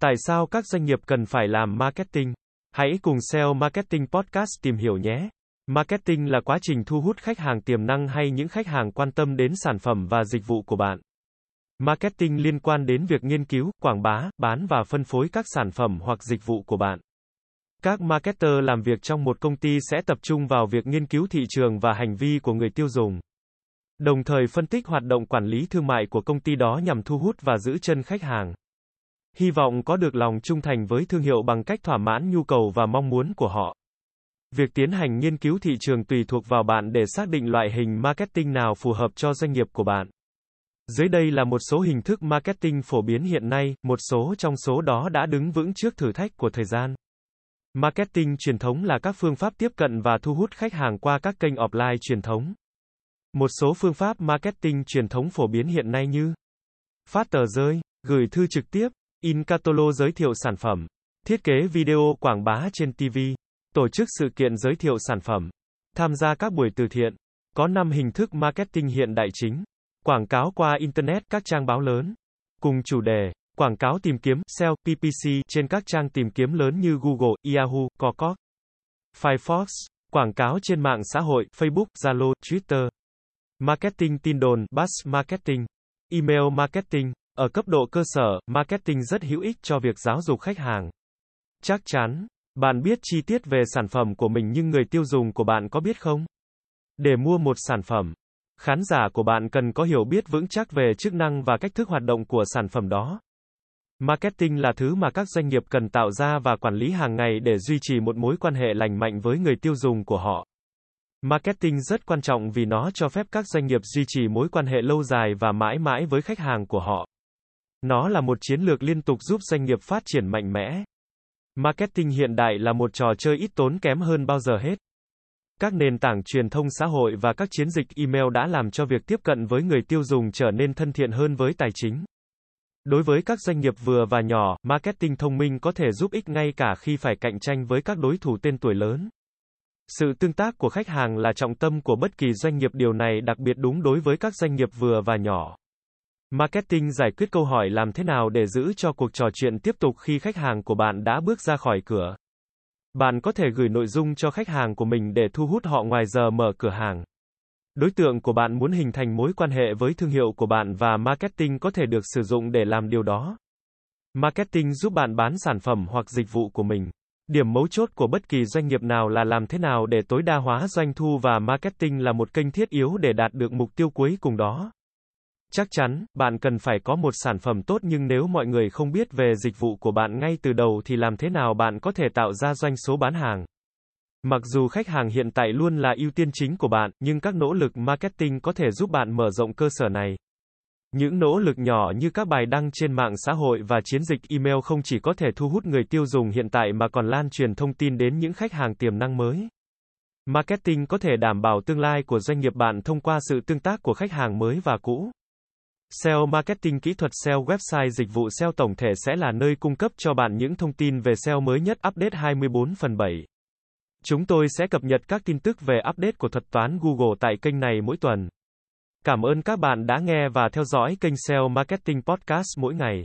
Tại sao các doanh nghiệp cần phải làm marketing? Hãy cùng SEO Marketing Podcast tìm hiểu nhé. Marketing là quá trình thu hút khách hàng tiềm năng hay những khách hàng quan tâm đến sản phẩm và dịch vụ của bạn. Marketing liên quan đến việc nghiên cứu, quảng bá, bán và phân phối các sản phẩm hoặc dịch vụ của bạn. Các marketer làm việc trong một công ty sẽ tập trung vào việc nghiên cứu thị trường và hành vi của người tiêu dùng. Đồng thời phân tích hoạt động quản lý thương mại của công ty đó nhằm thu hút và giữ chân khách hàng. Hy vọng có được lòng trung thành với thương hiệu bằng cách thỏa mãn nhu cầu và mong muốn của họ. Việc tiến hành nghiên cứu thị trường tùy thuộc vào bạn để xác định loại hình marketing nào phù hợp cho doanh nghiệp của bạn. Dưới đây là một số hình thức marketing phổ biến hiện nay, một số trong số đó đã đứng vững trước thử thách của thời gian. Marketing truyền thống là các phương pháp tiếp cận và thu hút khách hàng qua các kênh offline truyền thống. Một số phương pháp marketing truyền thống phổ biến hiện nay như phát tờ rơi, gửi thư trực tiếp, in catalog giới thiệu sản phẩm, thiết kế video quảng bá trên TV, tổ chức sự kiện giới thiệu sản phẩm, tham gia các buổi từ thiện. Có 5 hình thức marketing hiện đại chính. Quảng cáo qua internet, các trang báo lớn. Cùng chủ đề, quảng cáo tìm kiếm, SEO, PPC trên các trang tìm kiếm lớn như Google, Yahoo, Cococ, Firefox, quảng cáo trên mạng xã hội, Facebook, Zalo, Twitter. Marketing tin đồn, Bass marketing, email marketing. Ở cấp độ cơ sở, marketing rất hữu ích cho việc giáo dục khách hàng. Chắc chắn, bạn biết chi tiết về sản phẩm của mình nhưng người tiêu dùng của bạn có biết không? Để mua một sản phẩm, khán giả của bạn cần có hiểu biết vững chắc về chức năng và cách thức hoạt động của sản phẩm đó. Marketing là thứ mà các doanh nghiệp cần tạo ra và quản lý hàng ngày để duy trì một mối quan hệ lành mạnh với người tiêu dùng của họ. Marketing rất quan trọng vì nó cho phép các doanh nghiệp duy trì mối quan hệ lâu dài và mãi mãi với khách hàng của họ. Nó là một chiến lược liên tục giúp doanh nghiệp phát triển mạnh mẽ. Marketing hiện đại là một trò chơi ít tốn kém hơn bao giờ hết. Các nền tảng truyền thông xã hội và các chiến dịch email đã làm cho việc tiếp cận với người tiêu dùng trở nên thân thiện hơn với tài chính. Đối với các doanh nghiệp vừa và nhỏ, marketing thông minh có thể giúp ích ngay cả khi phải cạnh tranh với các đối thủ tên tuổi lớn. Sự tương tác của khách hàng là trọng tâm của bất kỳ doanh nghiệp điều này đặc biệt đúng đối với các doanh nghiệp vừa và nhỏ. Marketing giải quyết câu hỏi làm thế nào để giữ cho cuộc trò chuyện tiếp tục khi khách hàng của bạn đã bước ra khỏi cửa. Bạn có thể gửi nội dung cho khách hàng của mình để thu hút họ ngoài giờ mở cửa hàng. Đối tượng của bạn muốn hình thành mối quan hệ với thương hiệu của bạn và marketing có thể được sử dụng để làm điều đó. Marketing giúp bạn bán sản phẩm hoặc dịch vụ của mình. Điểm mấu chốt của bất kỳ doanh nghiệp nào là làm thế nào để tối đa hóa doanh thu và marketing là một kênh thiết yếu để đạt được mục tiêu cuối cùng đó. Chắc chắn, bạn cần phải có một sản phẩm tốt nhưng nếu mọi người không biết về dịch vụ của bạn ngay từ đầu thì làm thế nào bạn có thể tạo ra doanh số bán hàng? Mặc dù khách hàng hiện tại luôn là ưu tiên chính của bạn, nhưng các nỗ lực marketing có thể giúp bạn mở rộng cơ sở này. Những nỗ lực nhỏ như các bài đăng trên mạng xã hội và chiến dịch email không chỉ có thể thu hút người tiêu dùng hiện tại mà còn lan truyền thông tin đến những khách hàng tiềm năng mới. Marketing có thể đảm bảo tương lai của doanh nghiệp bạn thông qua sự tương tác của khách hàng mới và cũ. SEO Marketing Kỹ thuật SEO Website Dịch vụ SEO tổng thể sẽ là nơi cung cấp cho bạn những thông tin về SEO mới nhất, update 24 phần 7. Chúng tôi sẽ cập nhật các tin tức về update của thuật toán Google tại kênh này mỗi tuần. Cảm ơn các bạn đã nghe và theo dõi kênh SEO Marketing Podcast mỗi ngày.